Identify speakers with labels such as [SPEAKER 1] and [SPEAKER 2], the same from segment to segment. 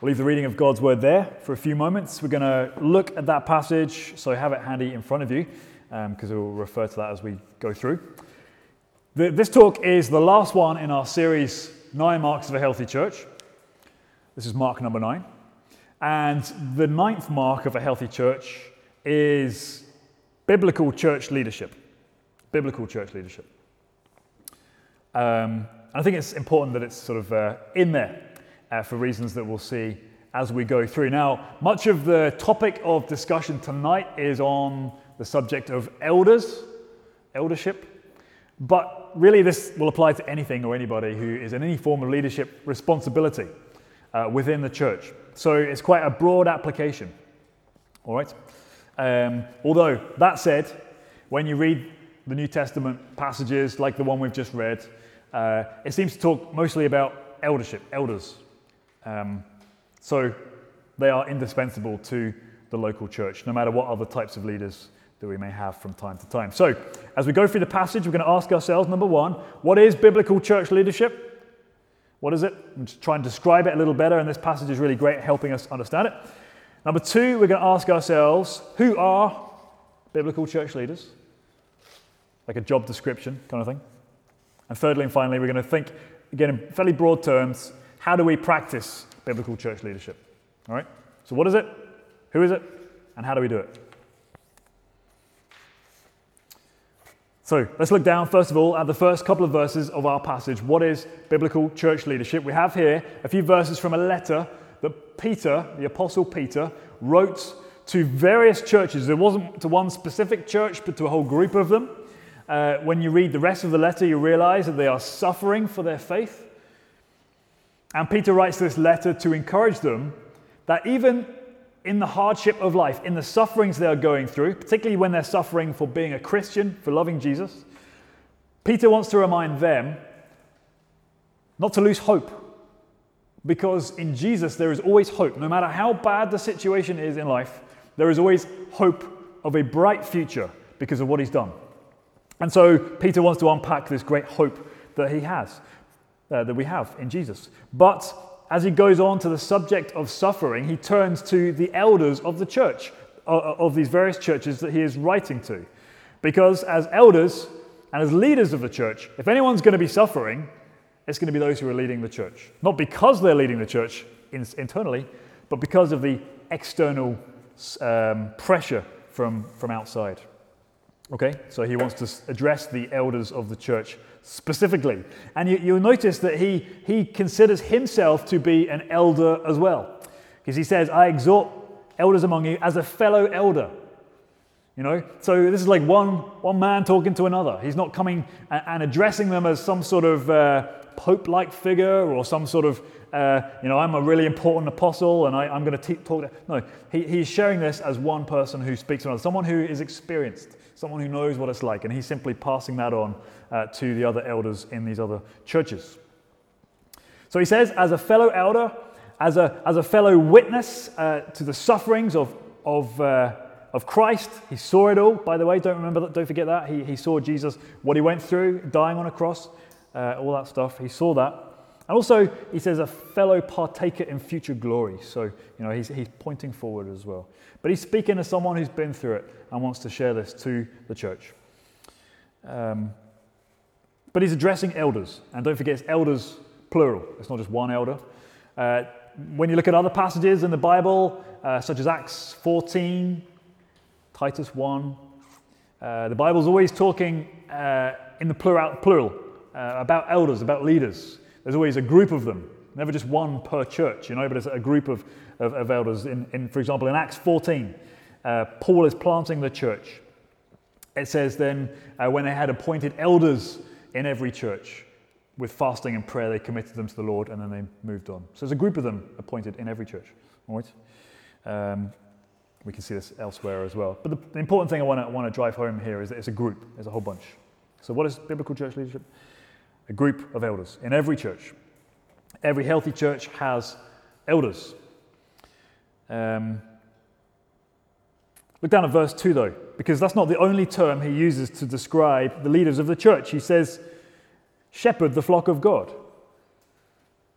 [SPEAKER 1] We'll leave the reading of God's word there for a few moments. We're going to look at that passage, so have it handy in front of you, because um, we'll refer to that as we go through. The, this talk is the last one in our series, Nine Marks of a Healthy Church. This is mark number nine. And the ninth mark of a healthy church is biblical church leadership. Biblical church leadership. Um, I think it's important that it's sort of uh, in there uh, for reasons that we'll see as we go through. Now, much of the topic of discussion tonight is on the subject of elders, eldership, but really this will apply to anything or anybody who is in any form of leadership responsibility uh, within the church. So it's quite a broad application. All right? Um, although, that said, when you read the New Testament passages like the one we've just read, uh, it seems to talk mostly about eldership, elders, um, so they are indispensable to the local church, no matter what other types of leaders that we may have from time to time. So, as we go through the passage, we're going to ask ourselves number one, what is biblical church leadership? What is it? Just try and describe it a little better, and this passage is really great at helping us understand it. Number two, we're going to ask ourselves, who are biblical church leaders? Like a job description kind of thing. And thirdly and finally, we're going to think, again, in fairly broad terms, how do we practice biblical church leadership? All right? So, what is it? Who is it? And how do we do it? So let's look down, first of all, at the first couple of verses of our passage. What is biblical church leadership? We have here a few verses from a letter that Peter, the Apostle Peter, wrote to various churches. It wasn't to one specific church, but to a whole group of them. Uh, when you read the rest of the letter, you realize that they are suffering for their faith. And Peter writes this letter to encourage them that even in the hardship of life, in the sufferings they are going through, particularly when they're suffering for being a Christian, for loving Jesus, Peter wants to remind them not to lose hope. Because in Jesus, there is always hope. No matter how bad the situation is in life, there is always hope of a bright future because of what he's done. And so Peter wants to unpack this great hope that he has uh, that we have in Jesus. But as he goes on to the subject of suffering, he turns to the elders of the church, uh, uh, of these various churches that he is writing to. Because as elders and as leaders of the church, if anyone's going to be suffering, it's going to be those who are leading the church. Not because they're leading the church in, internally, but because of the external um, pressure from, from outside. Okay, so he wants to address the elders of the church specifically. And you, will notice that he, he considers himself to be an elder as well. Because he says, I exhort elders among you as a fellow elder. You know, so this is like one, one man talking to another. He's not coming and, addressing them as some sort of uh, pope like figure or some sort of, uh, you know, I'm a really important apostle and I, am going to talk. To... No, he, he's sharing this as one person who speaks to another, someone who is experienced, someone who knows what it's like, and he's simply passing that on uh, to the other elders in these other churches. So he says, as a fellow elder, as a, as a fellow witness uh, to the sufferings of, of, uh, of Christ, he saw it all, by the way, don't remember that, don't forget that. He, he saw Jesus, what he went through, dying on a cross, uh, all that stuff. He saw that. And also, he says, a fellow partaker in future glory. So, you know, he's, he's pointing forward as well. But he's speaking to someone who's been through it and wants to share this to the church. Um, but he's addressing elders. And don't forget, it's elders plural, it's not just one elder. Uh, when you look at other passages in the Bible, uh, such as Acts 14, Titus 1, Uh, the Bible's always talking uh, in the plural, plural uh, about elders, about leaders. There's always a group of them, never just one per church, you know, but it's a group of, of, of elders. In, in, for example, in Acts 14, uh, Paul is planting the church. It says then, uh, when they had appointed elders in every church, with fasting and prayer, they committed them to the Lord and then they moved on. So there's a group of them appointed in every church. All right? Um, we can see this elsewhere as well. But the, the important thing I want to drive home here is that it's a group, there's a whole bunch. So, what is biblical church leadership? A group of elders in every church. Every healthy church has elders. Um, look down at verse 2 though, because that's not the only term he uses to describe the leaders of the church. He says, shepherd the flock of God.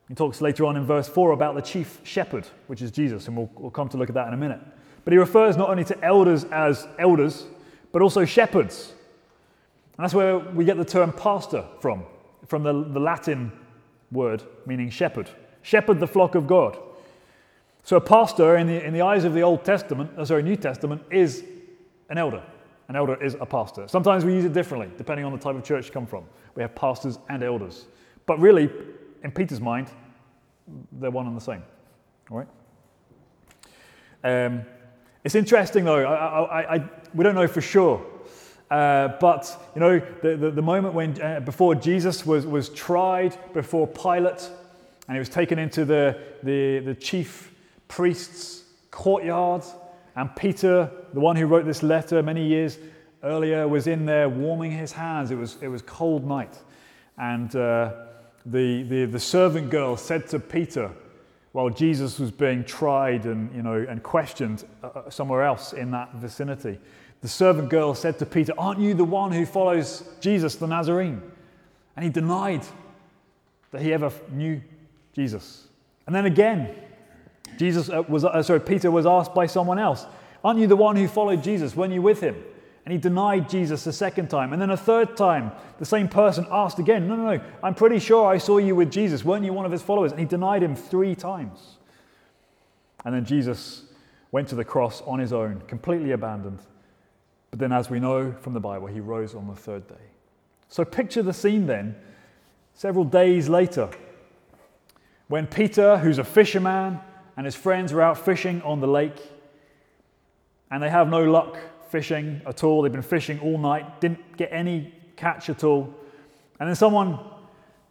[SPEAKER 1] He talks later on in verse 4 about the chief shepherd, which is Jesus, and we'll, we'll come to look at that in a minute. But he refers not only to elders as elders, but also shepherds. And that's where we get the term pastor from, from the, the Latin word meaning shepherd. Shepherd the flock of God. So a pastor in the, in the eyes of the Old Testament, uh, sorry, New Testament, is an elder. An elder is a pastor. Sometimes we use it differently, depending on the type of church you come from. We have pastors and elders. But really, in Peter's mind, they're one and the same. All right? Um, it's interesting, though. I, I, I, we don't know for sure. Uh, but, you know, the, the, the moment when, uh, before Jesus was, was tried before Pilate and he was taken into the, the, the chief priest's courtyard, and Peter, the one who wrote this letter many years earlier, was in there warming his hands. It was, it was cold night. And uh, the, the, the servant girl said to Peter, while Jesus was being tried and, you know, and questioned uh, uh, somewhere else in that vicinity. The servant girl said to Peter, Aren't you the one who follows Jesus the Nazarene? And he denied that he ever knew Jesus. And then again, Jesus uh, was, uh, sorry, Peter was asked by someone else, Aren't you the one who followed Jesus? Weren't you with him? And he denied Jesus a second time. And then a third time, the same person asked again, No, no, no, I'm pretty sure I saw you with Jesus. Weren't you one of his followers? And he denied him three times. And then Jesus went to the cross on his own, completely abandoned. But then, as we know from the Bible, he rose on the third day. So picture the scene then, several days later, when Peter, who's a fisherman, and his friends are out fishing on the lake, and they have no luck fishing at all. They've been fishing all night, didn't get any catch at all. And then someone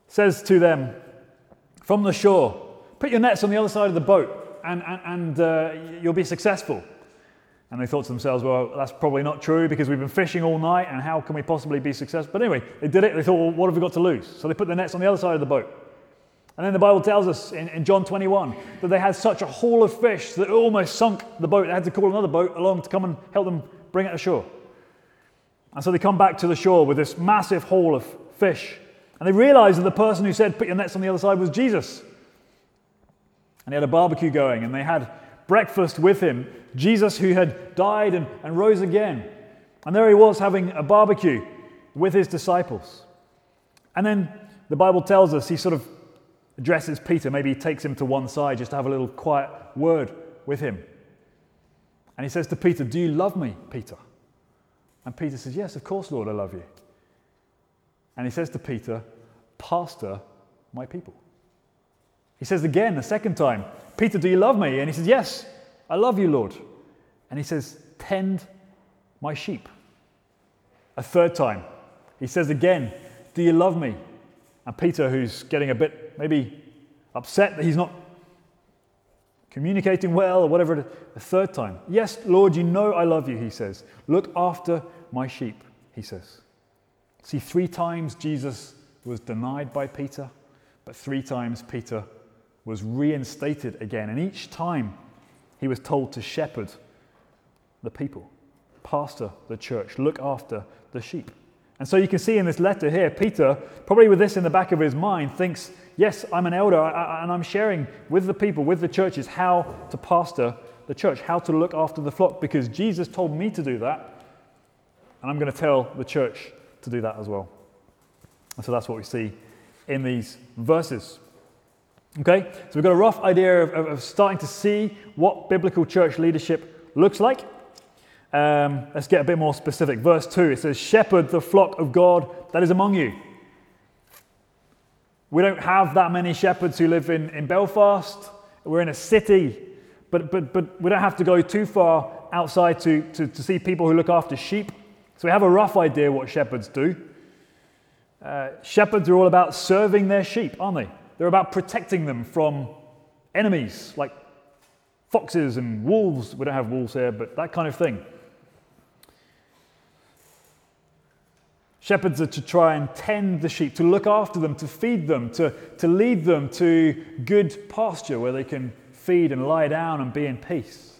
[SPEAKER 1] says to them from the shore, Put your nets on the other side of the boat and, and, and uh, you'll be successful. And they thought to themselves, well, that's probably not true because we've been fishing all night and how can we possibly be successful? But anyway, they did it. They thought, well, what have we got to lose? So they put their nets on the other side of the boat. And then the Bible tells us in, in, John 21 that they had such a haul of fish that it almost sunk the boat. They had to call another boat along to come and help them bring it ashore. And so they come back to the shore with this massive haul of fish. And they realize that the person who said, Put your nets on the other side was Jesus. And he had a barbecue going, and they had breakfast with him. Jesus, who had died and, and rose again. And there he was having a barbecue with his disciples. And then the Bible tells us he sort of addresses Peter. Maybe he takes him to one side just to have a little quiet word with him. And he says to Peter, Do you love me, Peter? And Peter says, Yes, of course, Lord, I love you. And he says to Peter, Pastor my people. He says again, a second time, Peter, do you love me? And he says, Yes, I love you, Lord. And he says, Tend my sheep. A third time, he says again, Do you love me? And Peter, who's getting a bit maybe upset that he's not communicating well or whatever, a third time. Yes, Lord, you know I love you, he says. Look after my sheep, he says. See, three times Jesus was denied by Peter, but three times Peter was reinstated again. And each time he was told to shepherd the people, pastor the church, look after the sheep. And so you can see in this letter here, Peter, probably with this in the back of his mind, thinks, Yes, I'm an elder and I'm sharing with the people, with the churches, how to pastor the church, how to look after the flock, because Jesus told me to do that. And I'm going to tell the church to do that as well. And so that's what we see in these verses. Okay, so we've got a rough idea of, of, starting to see what biblical church leadership looks like. Um, let's get a bit more specific. Verse 2 it says, Shepherd the flock of God that is among you. We don't have that many shepherds who live in, in Belfast. We're in a city, but, but, but we don't have to go too far outside to, to, to see people who look after sheep. So we have a rough idea what shepherds do. Uh, shepherds are all about serving their sheep, aren't they? They're about protecting them from enemies like foxes and wolves. We don't have wolves here, but that kind of thing. Shepherds are to try and tend the sheep, to look after them, to feed them, to, to lead them to good pasture where they can feed and lie down and be in peace.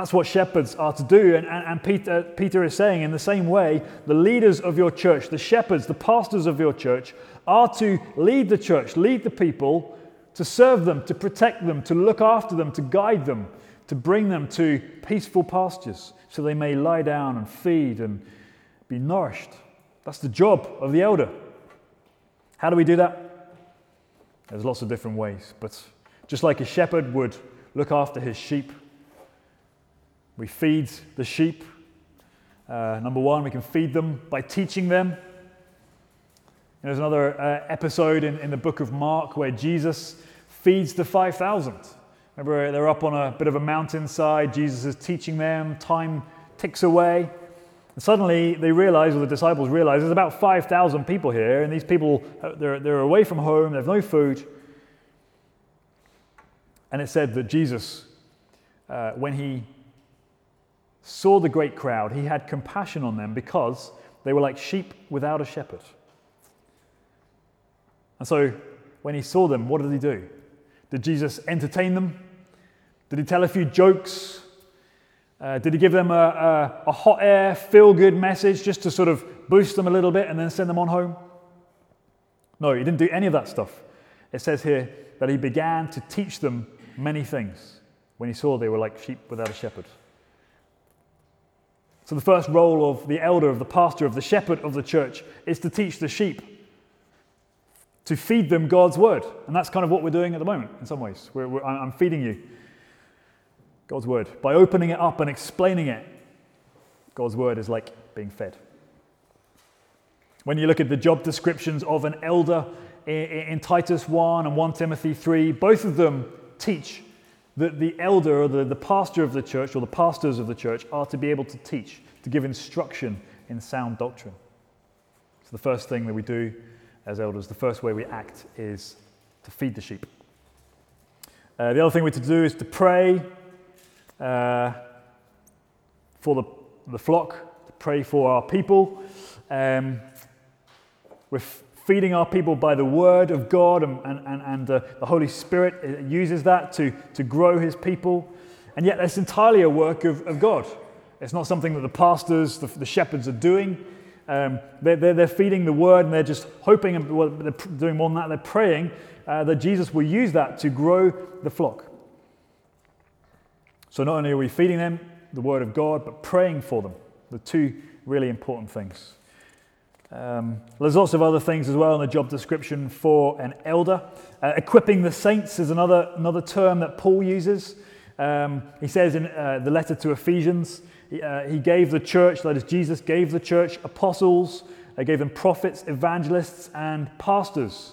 [SPEAKER 1] That's what shepherds are to do. And, and, and Peter, Peter is saying, in the same way, the leaders of your church, the shepherds, the pastors of your church, are to lead the church, lead the people, to serve them, to protect them, to look after them, to guide them, to bring them to peaceful pastures so they may lie down and feed and be nourished. That's the job of the elder. How do we do that? There's lots of different ways, but just like a shepherd would look after his sheep, we feed the sheep. Uh, number one, we can feed them by teaching them. There's another uh, episode in, in the book of Mark where Jesus feeds the 5,000. Remember, they're up on a bit of a mountainside. Jesus is teaching them. Time ticks away. And suddenly they realize, or the disciples realize, there's about 5,000 people here, and these people, uh, they're, they're away from home, they have no food. And it said that Jesus, uh, when he saw the great crowd, he had compassion on them because they were like sheep without a shepherd. And so when he saw them, what did he do? Did Jesus entertain them? Did he tell a few jokes? Uh, did he give them a, a, a hot air, feel good message just to sort of boost them a little bit and then send them on home? No, he didn't do any of that stuff. It says here that he began to teach them many things when he saw they were like sheep without a shepherd. So, the first role of the elder, of the pastor, of the shepherd of the church is to teach the sheep, to feed them God's word. And that's kind of what we're doing at the moment in some ways. We're, we're, I'm feeding you God's word. By opening it up and explaining it, God's word is like being fed. When you look at the job descriptions of an elder in Titus 1 and 1 Timothy 3, both of them teach that the elder or the, the pastor of the church or the pastors of the church are to be able to teach, to give instruction in sound doctrine. So, the first thing that we do as elders, the first way we act is to feed the sheep. Uh, the other thing we're to do is to pray uh, for the, the flock, to pray for our people. Um, we're feeding our people by the word of God, and, and, and uh, the Holy Spirit uses that to, to grow his people. And yet, that's entirely a work of, of God. It's not something that the pastors, the, the shepherds are doing. Um, they're, they're, they're, feeding the word and they're just hoping, and well, they're doing more than that, they're praying uh, that Jesus will use that to grow the flock. So, not only are we feeding them the word of God, but praying for them. The two really important things. Um, there's lots of other things as well in the job description for an elder. Uh, equipping the saints is another, another term that Paul uses. Um, he says in uh, the letter to Ephesians, he, uh, he, gave the church, that is, Jesus gave the church apostles, he gave them prophets, evangelists, and pastors,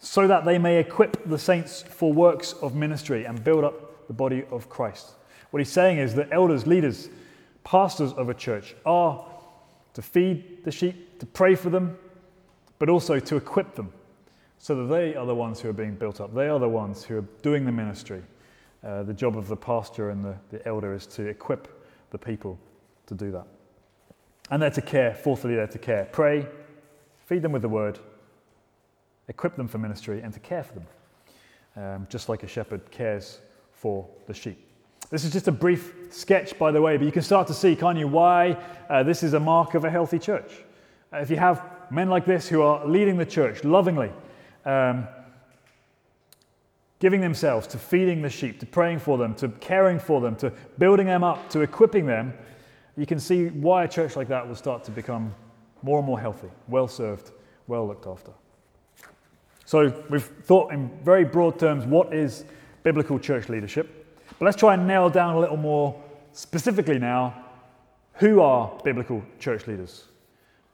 [SPEAKER 1] so that they may equip the saints for works of ministry and build up the body of Christ. What he's saying is that elders, leaders, pastors of a church are to feed the sheep, to pray for them, but also to equip them so that they are the ones who are being built up. They are the ones who are doing the ministry. Uh, the job of the pastor and the, the elder is to equip the people to do that. And they're to care, fourthly, they're to care. Pray, feed them with the word, equip them for ministry, and to care for them, um, just like a shepherd cares for the sheep. This is just a brief sketch, by the way, but you can start to see, can't you, why uh, this is a mark of a healthy church. Uh, if you have men like this who are leading the church lovingly, um, giving themselves to feeding the sheep, to praying for them, to caring for them, to building them up, to equipping them, you can see why a church like that will start to become more and more healthy, well served, well looked after. So, we've thought in very broad terms what is biblical church leadership. But let's try and nail down a little more specifically now, who are biblical church leaders?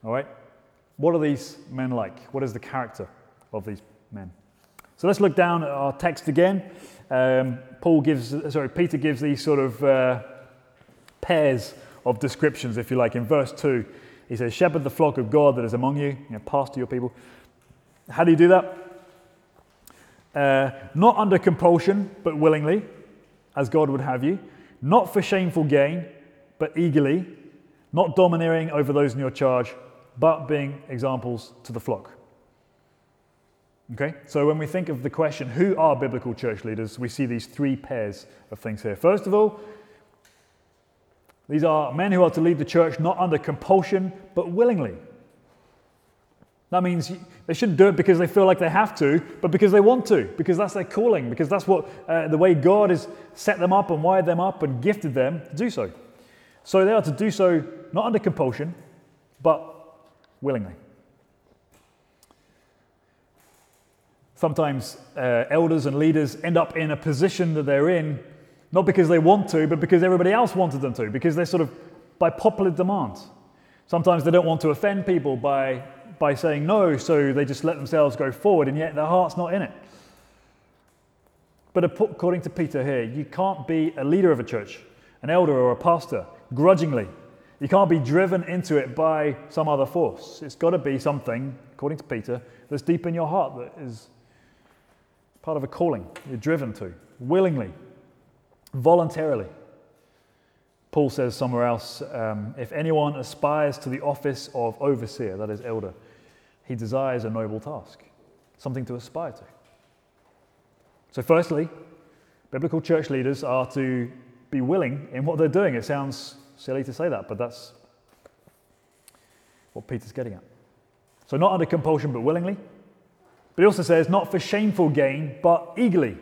[SPEAKER 1] All right? What are these men like? What is the character of these men? So let's look down at our text again. Um, Paul gives, sorry, Peter gives these sort of uh, pairs of descriptions, if you like. In verse 2, he says, Shepherd the flock of God that is among you, you know, pastor your people. How do you do that? Uh, not under compulsion, but willingly, as God would have you. Not for shameful gain, but eagerly. Not domineering over those in your charge, but being examples to the flock. Okay, so when we think of the question, who are biblical church leaders, we see these three pairs of things here. First of all, these are men who are to lead the church not under compulsion, but willingly. That means they shouldn't do it because they feel like they have to, but because they want to, because that's their calling, because that's what uh, the way God has set them up and wired them up and gifted them to do so. So they are to do so not under compulsion, but willingly. Sometimes uh, elders and leaders end up in a position that they're in not because they want to, but because everybody else wanted them to, because they're sort of by popular demand. Sometimes they don't want to offend people by, by saying no, so they just let themselves go forward, and yet their heart's not in it. But according to Peter here, you can't be a leader of a church, an elder or a pastor, grudgingly. You can't be driven into it by some other force. It's got to be something, according to Peter, that's deep in your heart that is part of a calling you're driven to, willingly voluntarily. Paul says somewhere else um, if anyone aspires to the office of overseer, that is, elder, he desires a noble task, something to aspire to. So, firstly, biblical church leaders are to be willing in what they're doing. It sounds silly to say that, but that's what Peter's getting at. So, not under compulsion, but willingly. But he also says, not for shameful gain, but eagerly.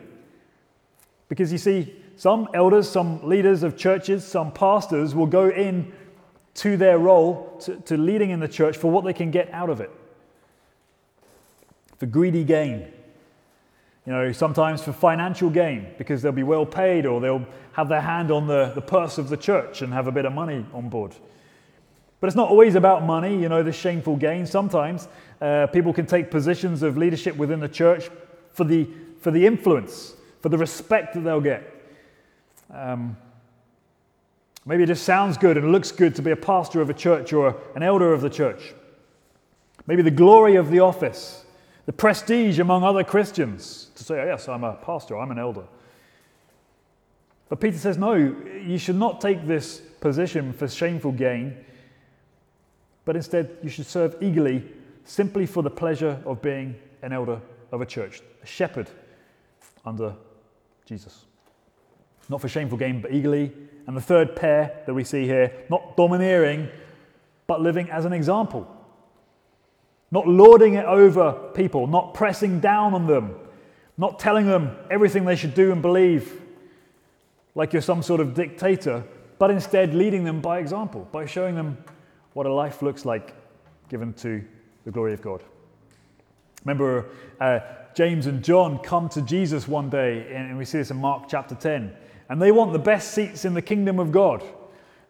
[SPEAKER 1] Because you see, some elders, some leaders of churches, some pastors will go in to their role, to, to leading in the church, for what they can get out of it. For greedy gain. You know, sometimes for financial gain, because they'll be well paid or they'll have their hand on the, the purse of the church and have a bit of money on board. But it's not always about money, you know, the shameful gain. Sometimes uh, people can take positions of leadership within the church for the, for the influence, for the respect that they'll get. Um, maybe it just sounds good and looks good to be a pastor of a church or an elder of the church. Maybe the glory of the office, the prestige among other Christians to say, oh, yes, I'm a pastor, I'm an elder. But Peter says, no, you should not take this position for shameful gain, but instead you should serve eagerly simply for the pleasure of being an elder of a church, a shepherd under Jesus not for shameful gain, but eagerly. And the third pair that we see here, not domineering, but living as an example. Not lording it over people, not pressing down on them, not telling them everything they should do and believe like you're some sort of dictator, but instead leading them by example, by showing them what a life looks like given to the glory of God. Remember, uh, James and John come to Jesus one day, and we see this in Mark chapter 10 and they want the best seats in the kingdom of God.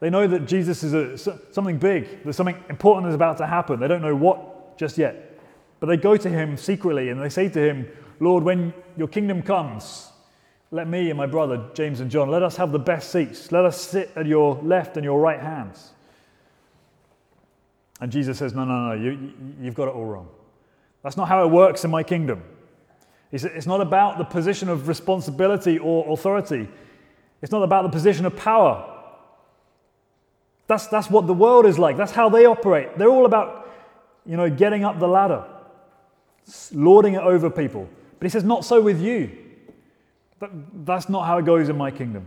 [SPEAKER 1] They know that Jesus is a, something big, that something important is about to happen. They don't know what just yet. But they go to him secretly and they say to him, Lord, when your kingdom comes, let me and my brother, James and John, let us have the best seats. Let us sit at your left and your right hands. And Jesus says, No, no, no, you, you've got it all wrong. That's not how it works in my kingdom. It's not about the position of responsibility or authority. It's not about the position of power. That's, that's what the world is like. That's how they operate. They're all about, you know, getting up the ladder, lording it over people. But he says, not so with you. That, that's not how it goes in my kingdom.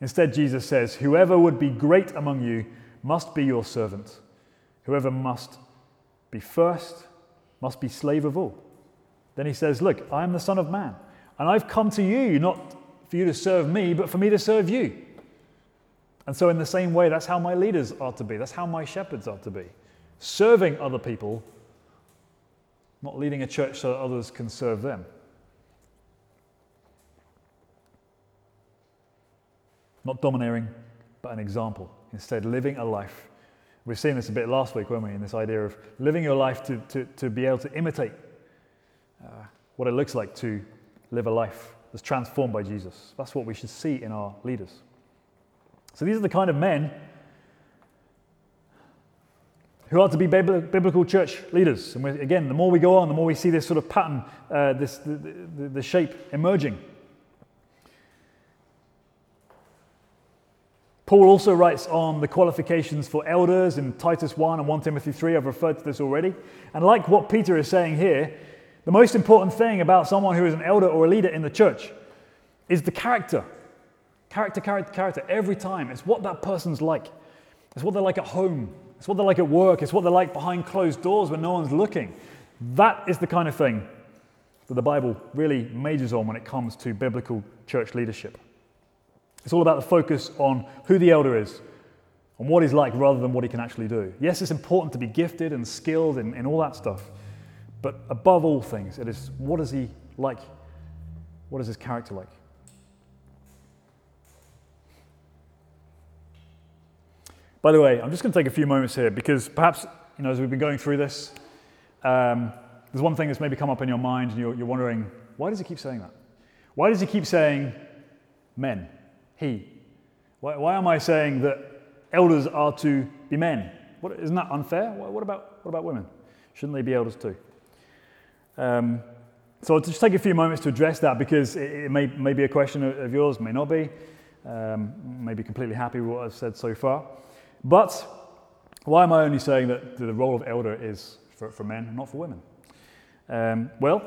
[SPEAKER 1] Instead, Jesus says, Whoever would be great among you must be your servant. Whoever must be first must be slave of all. Then he says, Look, I am the Son of Man, and I've come to you not for you to serve me, but for me to serve you. And so, in the same way, that's how my leaders are to be. That's how my shepherds are to be. Serving other people, not leading a church so that others can serve them. Not domineering, but an example. Instead, living a life. We have seen this a bit last week, weren't we? In this idea of living your life to, to, to be able to imitate uh, what it looks like to live a life that's transformed by Jesus. That's what we should see in our leaders. So these are the kind of men who are to be biblical church leaders. And again, the more we go on, the more we see this sort of pattern, uh, this, the, the, the shape emerging. Paul also writes on the qualifications for elders in Titus 1 and 1 Timothy 3. I've referred to this already. And like what Peter is saying here, the most important thing about someone who is an elder or a leader in the church is the character. Character, character, character, every time. It's what that person's like. It's what they're like at home. It's what they're like at work. It's what they're like behind closed doors when no one's looking. That is the kind of thing that the Bible really majors on when it comes to biblical church leadership. It's all about the focus on who the elder is, and what he's like rather than what he can actually do. Yes, it's important to be gifted and skilled in, in all that stuff, but above all things, it is what is he like? What is his character like? By the way, I'm just going to take a few moments here because perhaps, you know, as we've been going through this, um, there's one thing that's maybe come up in your mind and you're, you're wondering, why does he keep saying that? Why does he keep saying men? he. Why, why am I saying that elders are to be men? What, isn't that unfair? What, what, about, what about women? Shouldn't they be elders too? Um, so I'll just take a few moments to address that because it, it may, may be a question of, yours, may not be. Um, may be completely happy with what I've said so far. But why am I only saying that the role of elder is for, for men, not for women? Um, well,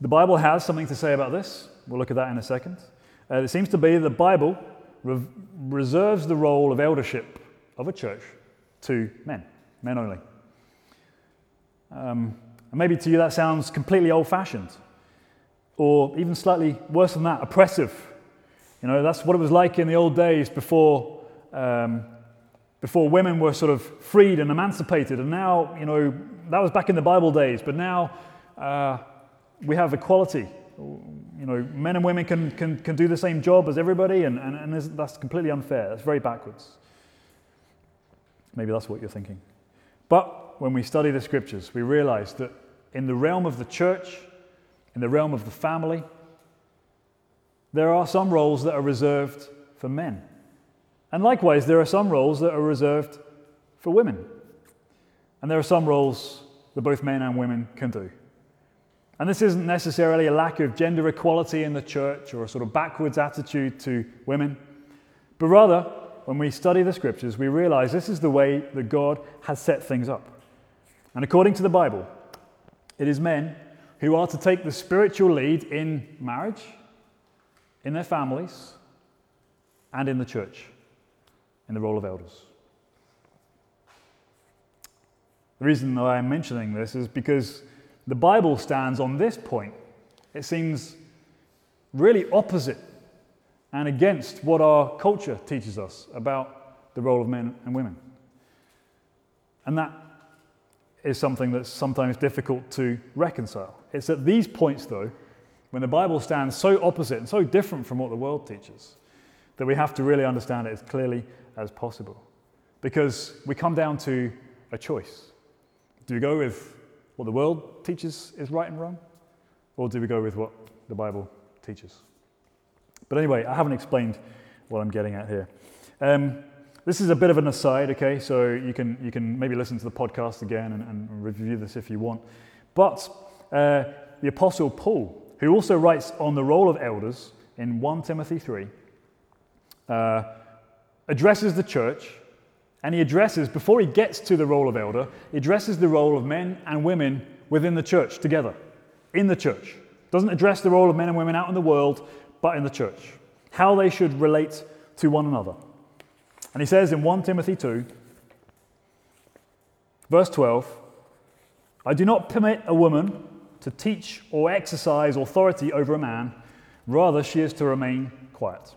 [SPEAKER 1] the Bible has something to say about this. We'll look at that in a second. Uh, it seems to be the Bible re- reserves the role of eldership of a church to men, men only. Um, and maybe to you that sounds completely old fashioned, or even slightly worse than that, oppressive. You know, that's what it was like in the old days before, um, before women were sort of freed and emancipated. And now, you know, that was back in the Bible days, but now uh, we have equality you know, men and women can, can, can do the same job as everybody, and, and, and that's completely unfair. That's very backwards. Maybe that's what you're thinking. But when we study the scriptures, we realize that in the realm of the church, in the realm of the family, there are some roles that are reserved for men. And likewise, there are some roles that are reserved for women. And there are some roles that both men and women can do. And this isn't necessarily a lack of gender equality in the church or a sort of backwards attitude to women, but rather, when we study the scriptures, we realize this is the way that God has set things up. And according to the Bible, it is men who are to take the spiritual lead in marriage, in their families, and in the church, in the role of elders. The reason that I'm mentioning this is because the Bible stands on this point. It seems really opposite and against what our culture teaches us about the role of men and women. And that is something that's sometimes difficult to reconcile. It's at these points, though, when the Bible stands so opposite and so different from what the world teaches, that we have to really understand it as clearly as possible. Because we come down to a choice. Do we go with what the world teaches is right and wrong? Or do we go with what the Bible teaches? But anyway, I haven't explained what I'm getting at here. Um, this is a bit of an aside, okay? So you can, you can maybe listen to the podcast again and, and review this if you want. But uh, the Apostle Paul, who also writes on the role of elders in 1 Timothy 3, uh, addresses the church and he addresses, before he gets to the role of elder, he addresses the role of men and women within the church together, in the church. Doesn't address the role of men and women out in the world, but in the church. How they should relate to one another. And he says in 1 Timothy 2, verse 12, I do not permit a woman to teach or exercise authority over a man, rather, she is to remain quiet.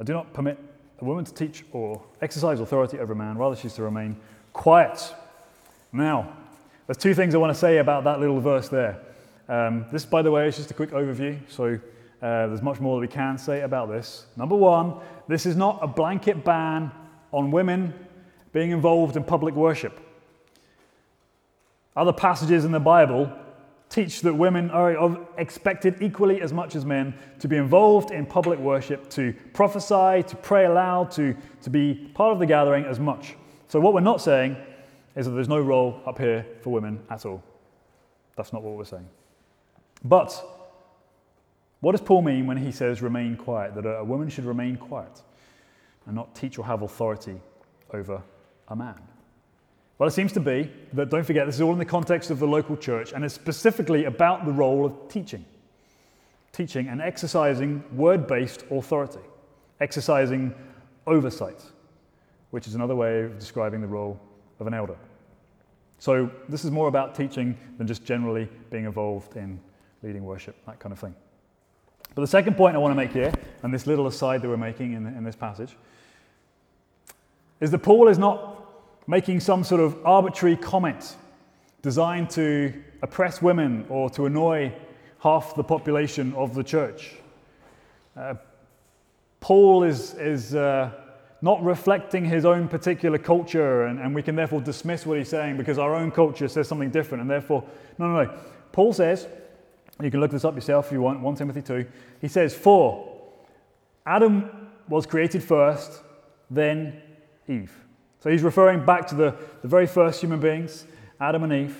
[SPEAKER 1] I do not permit a woman to teach or exercise authority over a man, rather, she's to remain quiet. Now, there's two things I want to say about that little verse there. Um, this, by the way, is just a quick overview, so Uh, there's much more that we can say about this. Number one, this is not a blanket ban on women being involved in public worship. Other passages in the Bible teach that women are expected equally as much as men to be involved in public worship, to prophesy, to pray aloud, to, to be part of the gathering as much. So, what we're not saying is that there's no role up here for women at all. That's not what we're saying. But what does Paul mean when he says remain quiet? That a woman should remain quiet and not teach or have authority over a man? Well, it seems to be that, don't forget, this is all in the context of the local church and it's specifically about the role of teaching. Teaching and exercising word based authority, exercising oversight, which is another way of describing the role of an elder. So, this is more about teaching than just generally being involved in leading worship, that kind of thing. But the second point I want to make here, and this little aside that we're making in, in this passage, is that Paul is not making some sort of arbitrary comment designed to oppress women or to annoy half the population of the church. Uh, Paul is, is uh, not reflecting his own particular culture, and, and we can therefore dismiss what he's saying because our own culture says something different, and therefore, no, no, no. Paul says, you can look this up yourself if you want, 1 Timothy 2. He says, For Adam was created first, then Eve. So he's referring back to the, the very first human beings, Adam and Eve.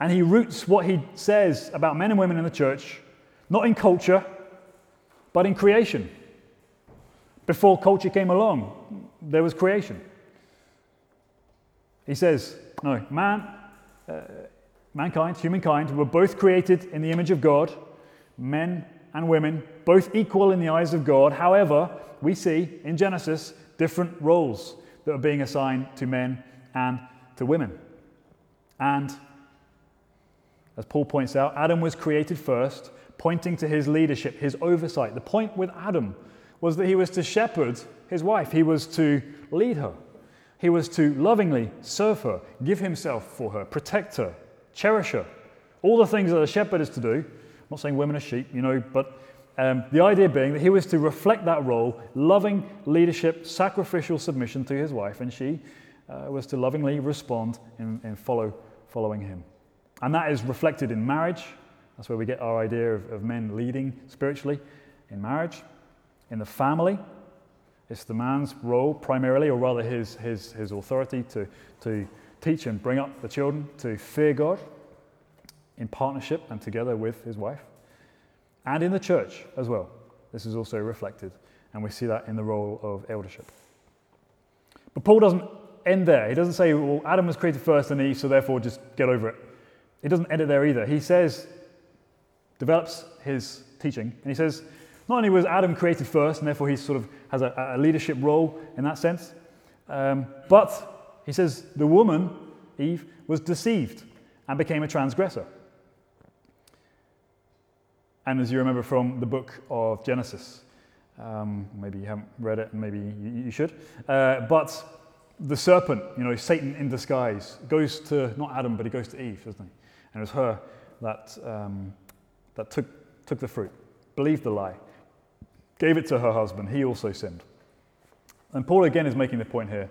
[SPEAKER 1] And he roots what he says about men and women in the church, not in culture, but in creation. Before culture came along, there was creation. He says, no, man, uh, mankind, humankind, were both created in the image of God, men and women, both equal in the eyes of God. However, we see in Genesis different roles that are being assigned to men and to women. And as Paul points out, Adam was created first, pointing to his leadership, his oversight. The point with Adam was that he was to shepherd his wife, he was to lead her, he was to lovingly serve her, give himself for her, protect her, cherish her. All the things that a shepherd is to do. I'm not saying women are sheep, you know, but um, the idea being that he was to reflect that role, loving leadership, sacrificial submission to his wife, and she uh, was to lovingly respond and, follow, following him. And that is reflected in marriage. That's where we get our idea of, of men leading spiritually in marriage. In the family, it's the man's role primarily, or rather his, his, his authority to, to teach and bring up the children to fear God in partnership and together with his wife. And in the church as well. This is also reflected, and we see that in the role of eldership. But Paul doesn't end there. He doesn't say, well, Adam was created first and Eve, so therefore just get over it. He doesn't end it there either. He says, develops his teaching, and he says, not only was Adam created first, and therefore he sort of has a, a leadership role in that sense, um, but he says the woman, Eve, was deceived and became a transgressor. And as you remember from the book of Genesis, um, maybe you haven't read it and maybe you, you should, uh, but the serpent, you know, Satan in disguise, goes to not Adam, but he goes to Eve, doesn't he? And it was her that, um, that took, took the fruit, believed the lie, gave it to her husband. He also sinned. And Paul again is making the point here.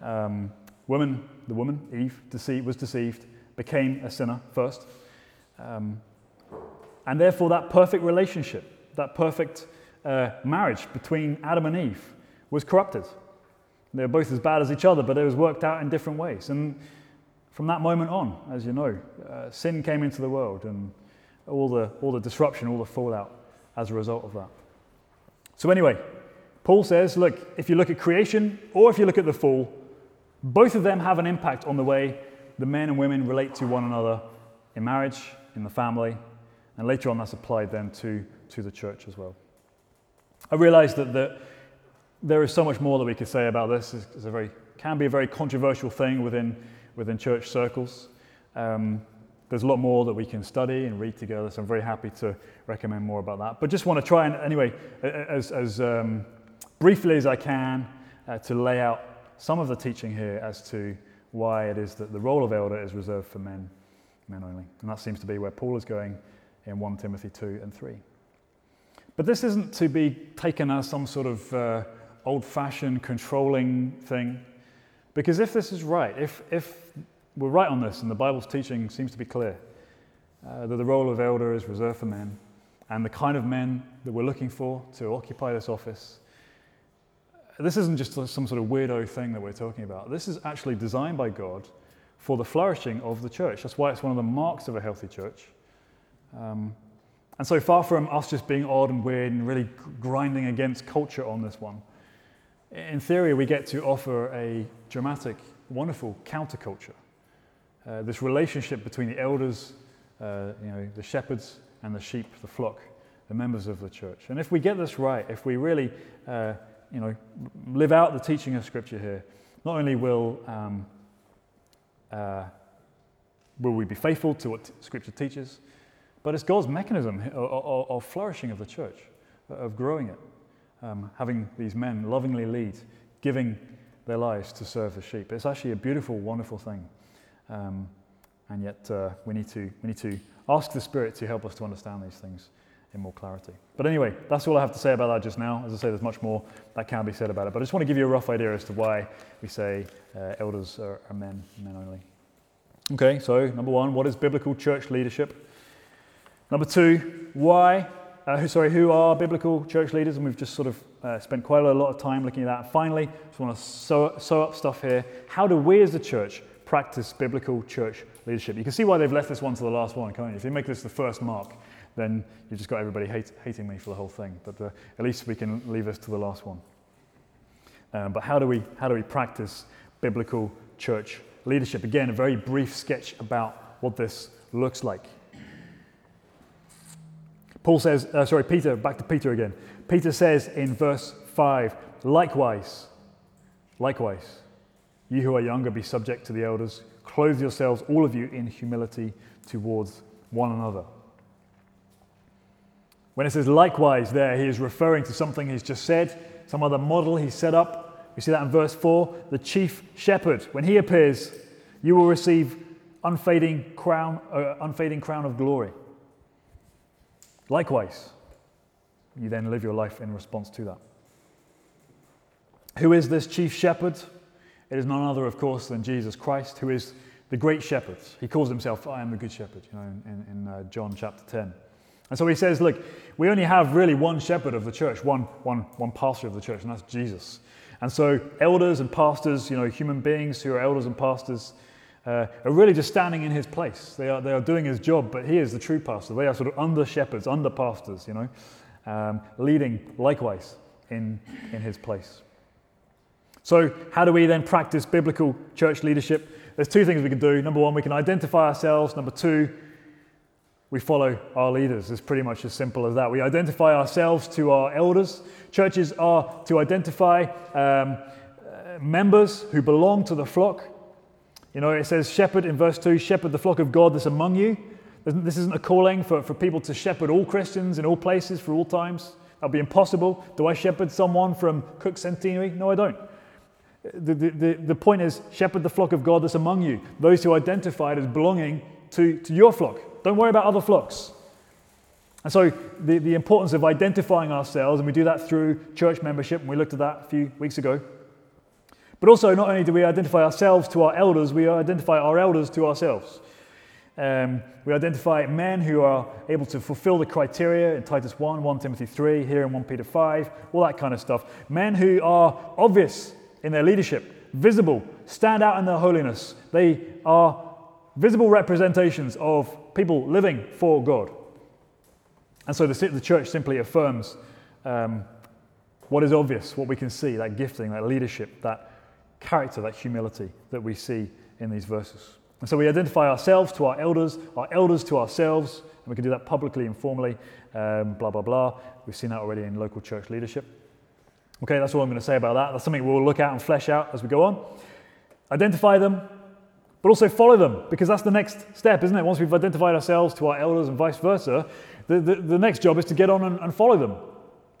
[SPEAKER 1] Um, Woman, the woman, Eve, deceived, was deceived, became a sinner first. Um, and therefore, that perfect relationship, that perfect uh, marriage between Adam and Eve was corrupted. They were both as bad as each other, but it was worked out in different ways. And from that moment on, as you know, uh, sin came into the world and all the, all the disruption, all the fallout as a result of that. So, anyway, Paul says look, if you look at creation or if you look at the fall, both of them have an impact on the way the men and women relate to one another in marriage, in the family, and later on that's applied then to, to the church as well. I realize that, that there is so much more that we could say about this. It's a very, can be a very controversial thing within, within church circles. Um, there's a lot more that we can study and read together, so I'm very happy to recommend more about that. But just want to try and, anyway, as, as um, briefly as I can, uh, to lay out some of the teaching here as to why it is that the role of elder is reserved for men, men only. And that seems to be where Paul is going in 1 Timothy 2 and 3. But this isn't to be taken as some sort of uh, old fashioned controlling thing. Because if this is right, if, if we're right on this and the Bible's teaching seems to be clear, uh, that the role of elder is reserved for men, and the kind of men that we're looking for to occupy this office, this isn't just some sort of weirdo thing that we're talking about. This is actually designed by God for the flourishing of the church. That's why it's one of the marks of a healthy church. Um, and so far from us just being odd and weird and really grinding against culture on this one, in theory, we get to offer a dramatic, wonderful counterculture. Uh, this relationship between the elders, uh, you know, the shepherds, and the sheep, the flock, the members of the church. And if we get this right, if we really, uh, you know, live out the teaching of Scripture here, not only will um, uh, will we be faithful to what Scripture teaches, but it's God's mechanism of, flourishing of the church, of growing it um, having these men lovingly lead, giving their lives to serve the sheep. It's actually a beautiful, wonderful thing. Um, and yet uh, we, need to, we need to ask the Spirit to help us to understand these things in more clarity. But anyway, that's all I have to say about that just now. As I say, there's much more that can be said about it. But I just want to give you a rough idea as to why we say uh, elders are, are men, men only. Okay, so number one, what is biblical church leadership? Number two, why uh, sorry, who are biblical church leaders, and we've just sort of uh, spent quite a lot of time looking at that. And Finally, just want to sew, up stuff here. How do we as a church practice biblical church leadership? You can see why they've left this one to the last one, can't you? If you make this the first mark, then you've just got everybody hate, hating me for the whole thing. But uh, at least we can leave this to the last one. Um, but how do we how do we practice biblical church leadership? Again, a very brief sketch about what this looks like. Paul says, uh, sorry, Peter, back to Peter again. Peter says in verse 5, likewise, likewise, you who are younger, be subject to the elders. Clothe yourselves, all of you, in humility towards one another. When it says likewise there, he is referring to something he's just said, some other model he set up. We see that in verse 4. The chief shepherd, when he appears, you will receive unfading crown, uh, unfading crown of glory. Likewise, you then live your life in response to that. Who is this chief shepherd? It is none other, of course, than Jesus Christ, who is the great shepherd. He calls himself, I am the good shepherd, you know, in, in uh, John chapter 10. And so he says, look, we only have really one shepherd of the church, one, one, one pastor of the church, and that's Jesus. And so elders and pastors, you know, human beings who are elders and pastors, uh, are really just standing in his place. They are, they are doing his job, but he is the true pastor. They are sort of under shepherds, under pastors, you know, um, leading likewise in, in his place. So, how do we then practice biblical church leadership? There's two things we can do. Number one, we can identify ourselves. Number two, we follow our leaders. It's pretty much as simple as that. We identify ourselves to our elders. Churches are to identify um, uh, members who belong to the flock you know, it says, shepherd in verse 2, shepherd the flock of God that's among you. This isn't a calling for, for people to shepherd all Christians in all places for all times. That'd be impossible. Do I shepherd someone from Cook Centenary? No, I don't. The, the, the point is, shepherd the flock of God that's among you, those who identified as belonging to, to your flock. Don't worry about other flocks. And so, the, the importance of identifying ourselves, and we do that through church membership, and we looked at that a few weeks ago. But also, not only do we identify ourselves to our elders, we identify our elders to ourselves. Um, we identify men who are able to fulfill the criteria in Titus 1, 1 Timothy 3, here in 1 Peter 5, all that kind of stuff. Men who are obvious in their leadership, visible, stand out in their holiness. They are visible representations of people living for God. And so the, the church simply affirms um, what is obvious, what we can see, that gifting, that leadership, that character, that humility that we see in these verses. And so we identify ourselves to our elders, our elders to ourselves, and we can do that publicly, informally, um, blah, blah, blah. We've seen that already in local church leadership. Okay, that's all I'm going to say about that. That's something we'll look at and flesh out as we go on. Identify them, but also follow them, because that's the next step, isn't it? Once we've identified ourselves to our elders and vice versa, the, the, the next job is to get on and, and follow them.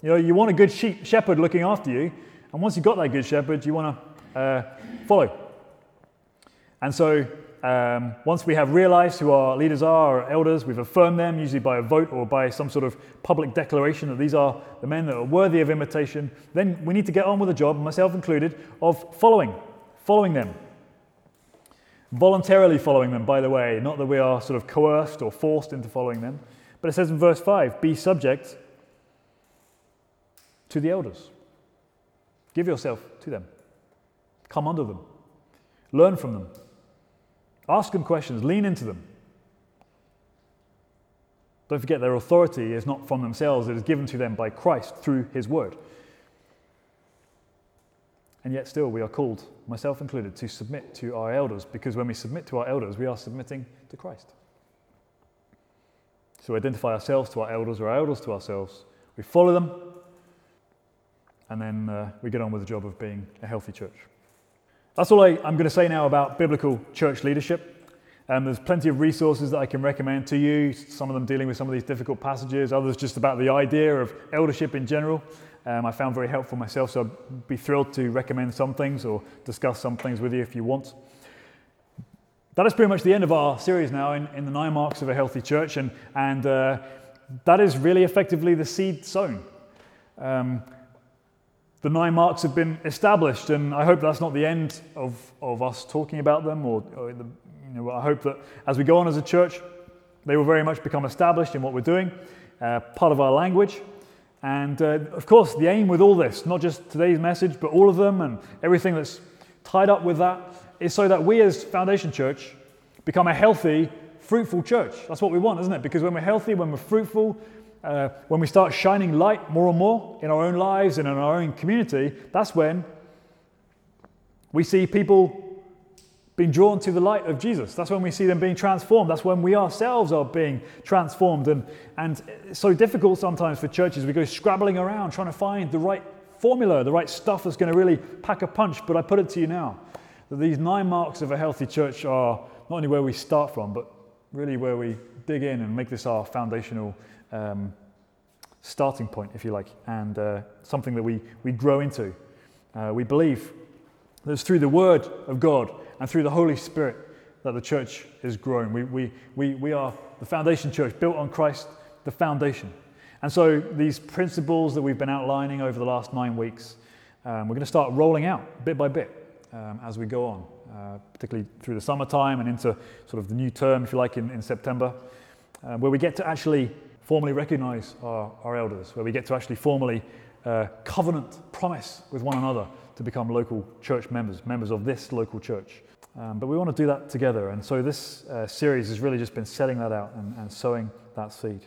[SPEAKER 1] You know, you want a good sheep, shepherd looking after you, and once you've got that good shepherd, you want to uh, follow. And so Um, once we have realized who our leaders are, our elders, we've affirmed them, usually by a vote or by some sort of public declaration that these are the men that are worthy of imitation, then we need to get on with the job, myself included, of following, following them. Voluntarily following them, by the way, not that we are sort of coerced or forced into following them. But it says in verse 5 be subject to the elders. Give yourself to them. Come under them. Learn from them. Ask them questions. Lean into them. Don't forget their authority is not from themselves, it is given to them by Christ through his word. And yet, still, we are called, myself included, to submit to our elders because when we submit to our elders, we are submitting to Christ. So, we identify ourselves to our elders or our elders to ourselves. We follow them, and then uh, we get on with the job of being a healthy church. That's all I, am going to say now about biblical church leadership. Um, there's plenty of resources that I can recommend to you, some of them dealing with some of these difficult passages, others just about the idea of eldership in general. Um, I found very helpful myself, so I'd be thrilled to recommend some things or discuss some things with you if you want. That is pretty much the end of our series now in, in the nine marks of a healthy church, and, and uh, that is really effectively the seed sown. Um, the nine marks have been established, and I hope that's not the end of, of us talking about them. Or, or the, you know, I hope that as we go on as a church, they will very much become established in what we're doing, uh, part of our language. And uh, of course, the aim with all this, not just today's message, but all of them and everything that's tied up with that, is so that we as Foundation Church become a healthy, fruitful church. That's what we want, isn't it? Because when we're healthy, when we're fruitful, uh, when we start shining light more and more in our own lives and in our own community, that's when we see people being drawn to the light of Jesus. That's when we see them being transformed. That's when we ourselves are being transformed. And, and it's so difficult sometimes for churches. We go scrabbling around trying to find the right formula, the right stuff that's going to really pack a punch. But I put it to you now that these nine marks of a healthy church are not only where we start from, but really where we dig in and make this our foundational um, starting point, if you like, and uh, something that we, we grow into. Uh, we believe that it's through the Word of God and through the Holy Spirit that the church is growing. We, we, we, we are the foundation church, built on Christ, the foundation. And so these principles that we've been outlining over the last nine weeks, um, we're going to start rolling out bit by bit um, as we go on, uh, particularly through the summertime and into sort of the new term, if you like, in, in September, uh, where we get to actually formally recognize our, our elders, where we get to actually formally uh, covenant promise with one another to become local church members, members of this local church. Um, but we want to do that together. And so this uh, series has really just been setting that out and, and sowing that seed.